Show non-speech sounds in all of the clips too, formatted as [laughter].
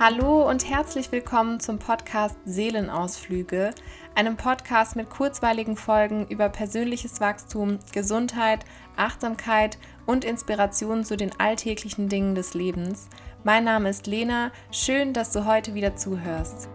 Hallo und herzlich willkommen zum Podcast Seelenausflüge, einem Podcast mit kurzweiligen Folgen über persönliches Wachstum, Gesundheit, Achtsamkeit und Inspiration zu den alltäglichen Dingen des Lebens. Mein Name ist Lena, schön, dass du heute wieder zuhörst.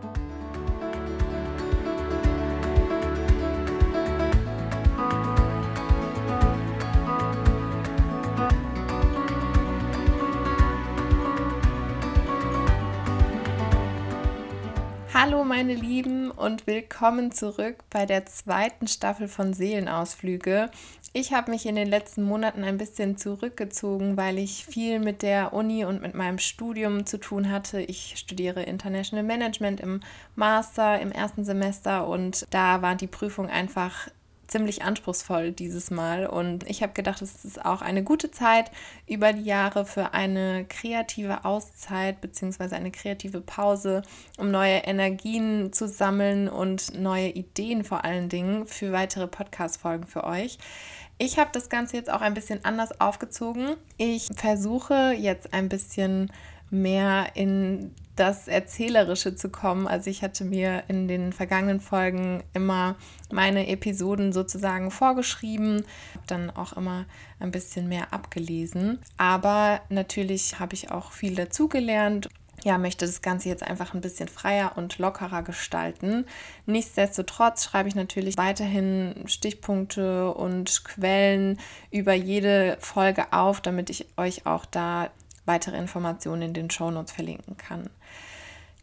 Hallo meine Lieben und willkommen zurück bei der zweiten Staffel von Seelenausflüge. Ich habe mich in den letzten Monaten ein bisschen zurückgezogen, weil ich viel mit der Uni und mit meinem Studium zu tun hatte. Ich studiere International Management im Master im ersten Semester und da war die Prüfung einfach ziemlich anspruchsvoll dieses Mal. Und ich habe gedacht, es ist auch eine gute Zeit über die Jahre für eine kreative Auszeit bzw. eine kreative Pause, um neue Energien zu sammeln und neue Ideen vor allen Dingen für weitere Podcast-Folgen für euch. Ich habe das Ganze jetzt auch ein bisschen anders aufgezogen. Ich versuche jetzt ein bisschen mehr in das Erzählerische zu kommen. Also ich hatte mir in den vergangenen Folgen immer meine Episoden sozusagen vorgeschrieben, dann auch immer ein bisschen mehr abgelesen. Aber natürlich habe ich auch viel dazugelernt ja, möchte das Ganze jetzt einfach ein bisschen freier und lockerer gestalten. Nichtsdestotrotz schreibe ich natürlich weiterhin Stichpunkte und Quellen über jede Folge auf, damit ich euch auch da weitere Informationen in den Shownotes verlinken kann.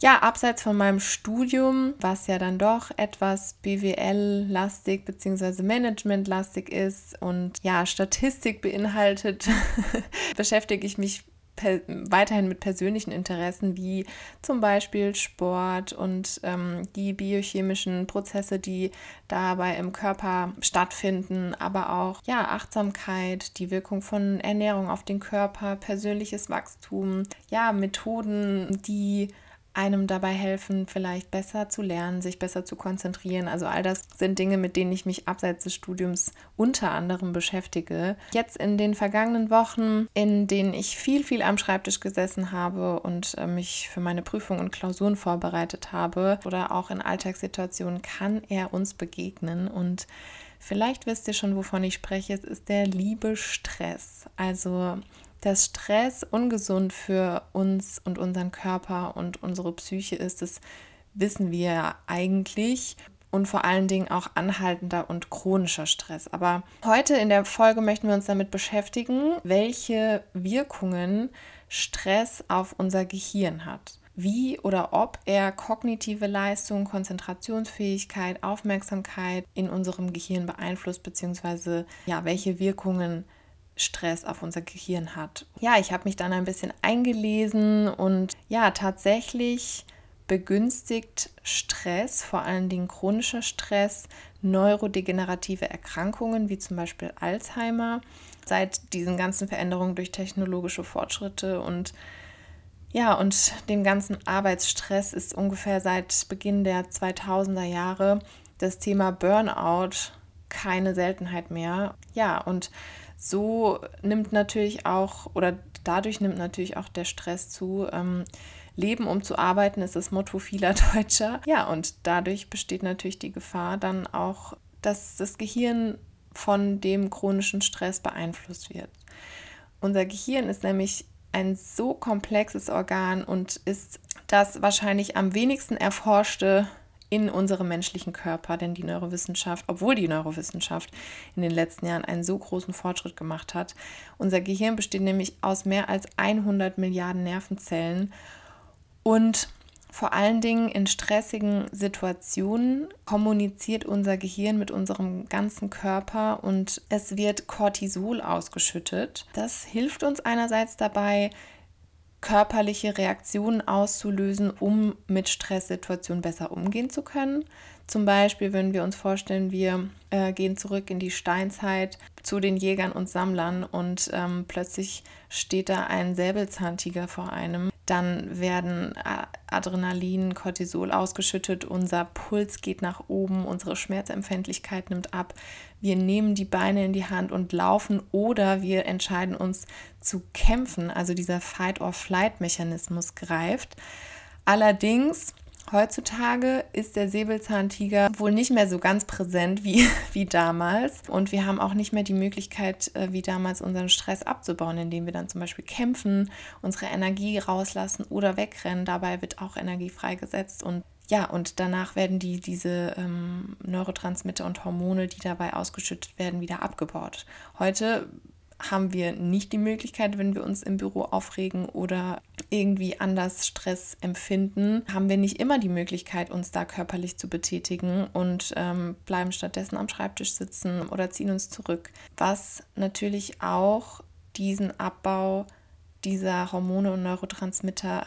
Ja, abseits von meinem Studium, was ja dann doch etwas BWL-lastig bzw. Management-lastig ist und ja, Statistik beinhaltet, [laughs] beschäftige ich mich weiterhin mit persönlichen Interessen wie zum Beispiel Sport und ähm, die biochemischen Prozesse, die dabei im Körper stattfinden, aber auch ja Achtsamkeit, die Wirkung von Ernährung auf den Körper, persönliches Wachstum, ja Methoden, die einem dabei helfen, vielleicht besser zu lernen, sich besser zu konzentrieren. Also all das sind Dinge, mit denen ich mich abseits des Studiums unter anderem beschäftige. Jetzt in den vergangenen Wochen, in denen ich viel, viel am Schreibtisch gesessen habe und äh, mich für meine Prüfungen und Klausuren vorbereitet habe oder auch in Alltagssituationen, kann er uns begegnen und Vielleicht wisst ihr schon, wovon ich spreche. Es ist der liebe Stress. Also dass Stress ungesund für uns und unseren Körper und unsere Psyche ist, das wissen wir eigentlich. Und vor allen Dingen auch anhaltender und chronischer Stress. Aber heute in der Folge möchten wir uns damit beschäftigen, welche Wirkungen Stress auf unser Gehirn hat wie oder ob er kognitive Leistung, Konzentrationsfähigkeit, Aufmerksamkeit in unserem Gehirn beeinflusst, beziehungsweise ja, welche Wirkungen Stress auf unser Gehirn hat. Ja, ich habe mich dann ein bisschen eingelesen und ja, tatsächlich begünstigt Stress, vor allen Dingen chronischer Stress, neurodegenerative Erkrankungen wie zum Beispiel Alzheimer. Seit diesen ganzen Veränderungen durch technologische Fortschritte und ja, und dem ganzen Arbeitsstress ist ungefähr seit Beginn der 2000er Jahre das Thema Burnout keine Seltenheit mehr. Ja, und so nimmt natürlich auch oder dadurch nimmt natürlich auch der Stress zu. Ähm, Leben um zu arbeiten ist das Motto vieler [laughs] Deutscher. Ja, und dadurch besteht natürlich die Gefahr dann auch, dass das Gehirn von dem chronischen Stress beeinflusst wird. Unser Gehirn ist nämlich ein so komplexes Organ und ist das wahrscheinlich am wenigsten erforschte in unserem menschlichen Körper, denn die Neurowissenschaft, obwohl die Neurowissenschaft in den letzten Jahren einen so großen Fortschritt gemacht hat, unser Gehirn besteht nämlich aus mehr als 100 Milliarden Nervenzellen und vor allen Dingen in stressigen Situationen kommuniziert unser Gehirn mit unserem ganzen Körper und es wird Cortisol ausgeschüttet. Das hilft uns einerseits dabei, körperliche Reaktionen auszulösen, um mit Stresssituationen besser umgehen zu können. Zum Beispiel, wenn wir uns vorstellen, wir äh, gehen zurück in die Steinzeit zu den Jägern und Sammlern und ähm, plötzlich steht da ein Säbelzahntiger vor einem dann werden Adrenalin, Cortisol ausgeschüttet, unser Puls geht nach oben, unsere Schmerzempfindlichkeit nimmt ab. Wir nehmen die Beine in die Hand und laufen oder wir entscheiden uns zu kämpfen. Also dieser Fight-or-Flight-Mechanismus greift. Allerdings Heutzutage ist der Säbelzahntiger wohl nicht mehr so ganz präsent wie, [laughs] wie damals. Und wir haben auch nicht mehr die Möglichkeit, äh, wie damals unseren Stress abzubauen, indem wir dann zum Beispiel kämpfen, unsere Energie rauslassen oder wegrennen. Dabei wird auch Energie freigesetzt und ja, und danach werden die, diese ähm, Neurotransmitter und Hormone, die dabei ausgeschüttet werden, wieder abgebaut. Heute haben wir nicht die Möglichkeit, wenn wir uns im Büro aufregen oder irgendwie anders Stress empfinden, haben wir nicht immer die Möglichkeit, uns da körperlich zu betätigen und ähm, bleiben stattdessen am Schreibtisch sitzen oder ziehen uns zurück. Was natürlich auch diesen Abbau dieser Hormone und Neurotransmitter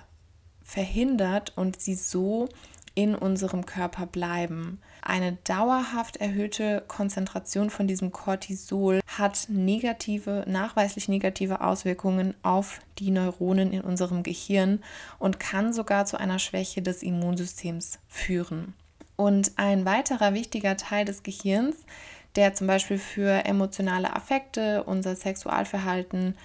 verhindert und sie so in unserem Körper bleiben. Eine dauerhaft erhöhte Konzentration von diesem Cortisol hat negative, nachweislich negative Auswirkungen auf die Neuronen in unserem Gehirn und kann sogar zu einer Schwäche des Immunsystems führen. Und ein weiterer wichtiger Teil des Gehirns, der zum Beispiel für emotionale Affekte, unser Sexualverhalten,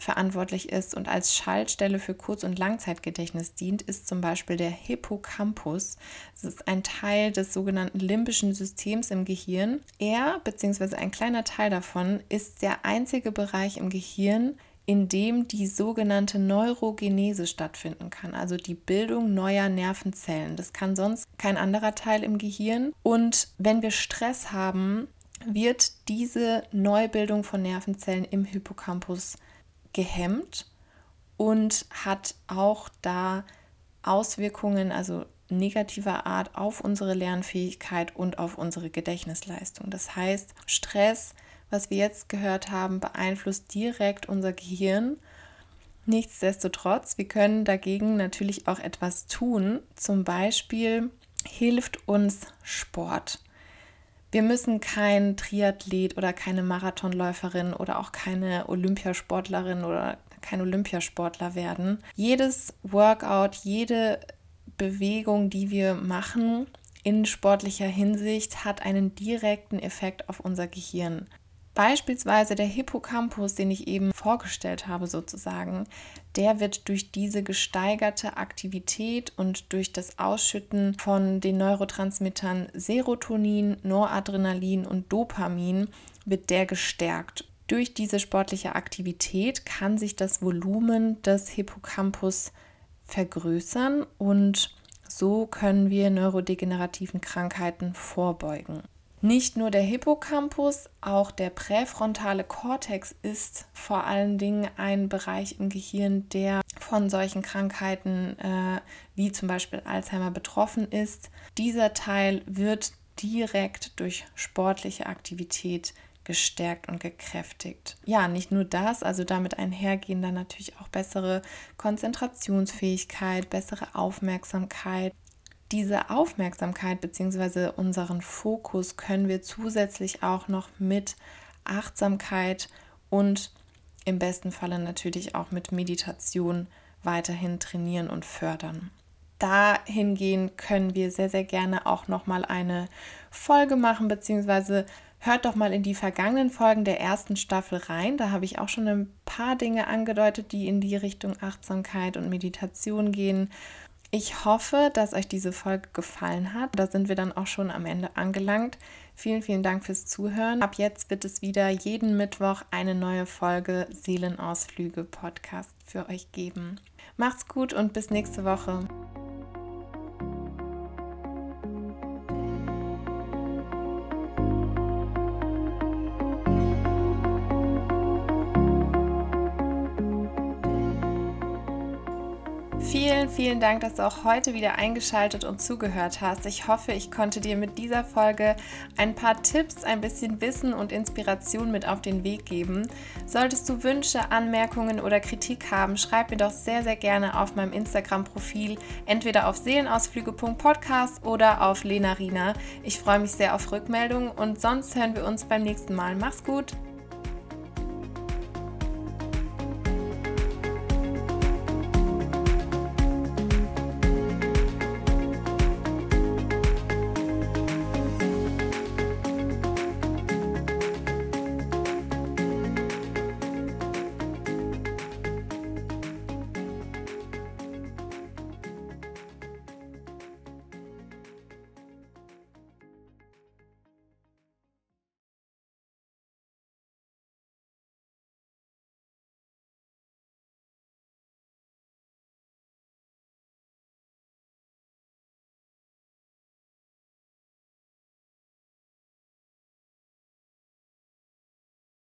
verantwortlich ist und als Schaltstelle für Kurz- und Langzeitgedächtnis dient, ist zum Beispiel der Hippocampus. Es ist ein Teil des sogenannten limbischen Systems im Gehirn. Er bzw. ein kleiner Teil davon ist der einzige Bereich im Gehirn, in dem die sogenannte Neurogenese stattfinden kann, also die Bildung neuer Nervenzellen. Das kann sonst kein anderer Teil im Gehirn. Und wenn wir Stress haben, wird diese Neubildung von Nervenzellen im Hippocampus gehemmt und hat auch da Auswirkungen, also negativer Art, auf unsere Lernfähigkeit und auf unsere Gedächtnisleistung. Das heißt, Stress, was wir jetzt gehört haben, beeinflusst direkt unser Gehirn. Nichtsdestotrotz, wir können dagegen natürlich auch etwas tun. Zum Beispiel hilft uns Sport. Wir müssen kein Triathlet oder keine Marathonläuferin oder auch keine Olympiasportlerin oder kein Olympiasportler werden. Jedes Workout, jede Bewegung, die wir machen in sportlicher Hinsicht, hat einen direkten Effekt auf unser Gehirn. Beispielsweise der Hippocampus, den ich eben vorgestellt habe, sozusagen, der wird durch diese gesteigerte Aktivität und durch das Ausschütten von den Neurotransmittern Serotonin, Noradrenalin und Dopamin wird der gestärkt. Durch diese sportliche Aktivität kann sich das Volumen des Hippocampus vergrößern und so können wir neurodegenerativen Krankheiten vorbeugen. Nicht nur der Hippocampus, auch der präfrontale Kortex ist vor allen Dingen ein Bereich im Gehirn, der von solchen Krankheiten äh, wie zum Beispiel Alzheimer betroffen ist. Dieser Teil wird direkt durch sportliche Aktivität gestärkt und gekräftigt. Ja, nicht nur das, also damit einhergehen dann natürlich auch bessere Konzentrationsfähigkeit, bessere Aufmerksamkeit, diese Aufmerksamkeit bzw. unseren Fokus können wir zusätzlich auch noch mit Achtsamkeit und im besten Falle natürlich auch mit Meditation weiterhin trainieren und fördern. Dahingehend können wir sehr, sehr gerne auch nochmal eine Folge machen, beziehungsweise hört doch mal in die vergangenen Folgen der ersten Staffel rein. Da habe ich auch schon ein paar Dinge angedeutet, die in die Richtung Achtsamkeit und Meditation gehen. Ich hoffe, dass euch diese Folge gefallen hat. Da sind wir dann auch schon am Ende angelangt. Vielen, vielen Dank fürs Zuhören. Ab jetzt wird es wieder jeden Mittwoch eine neue Folge Seelenausflüge Podcast für euch geben. Macht's gut und bis nächste Woche. Vielen, vielen Dank, dass du auch heute wieder eingeschaltet und zugehört hast. Ich hoffe, ich konnte dir mit dieser Folge ein paar Tipps, ein bisschen Wissen und Inspiration mit auf den Weg geben. Solltest du Wünsche, Anmerkungen oder Kritik haben, schreib mir doch sehr, sehr gerne auf meinem Instagram-Profil, entweder auf seelenausflüge.podcast oder auf Lena Rina. Ich freue mich sehr auf Rückmeldungen und sonst hören wir uns beim nächsten Mal. Mach's gut!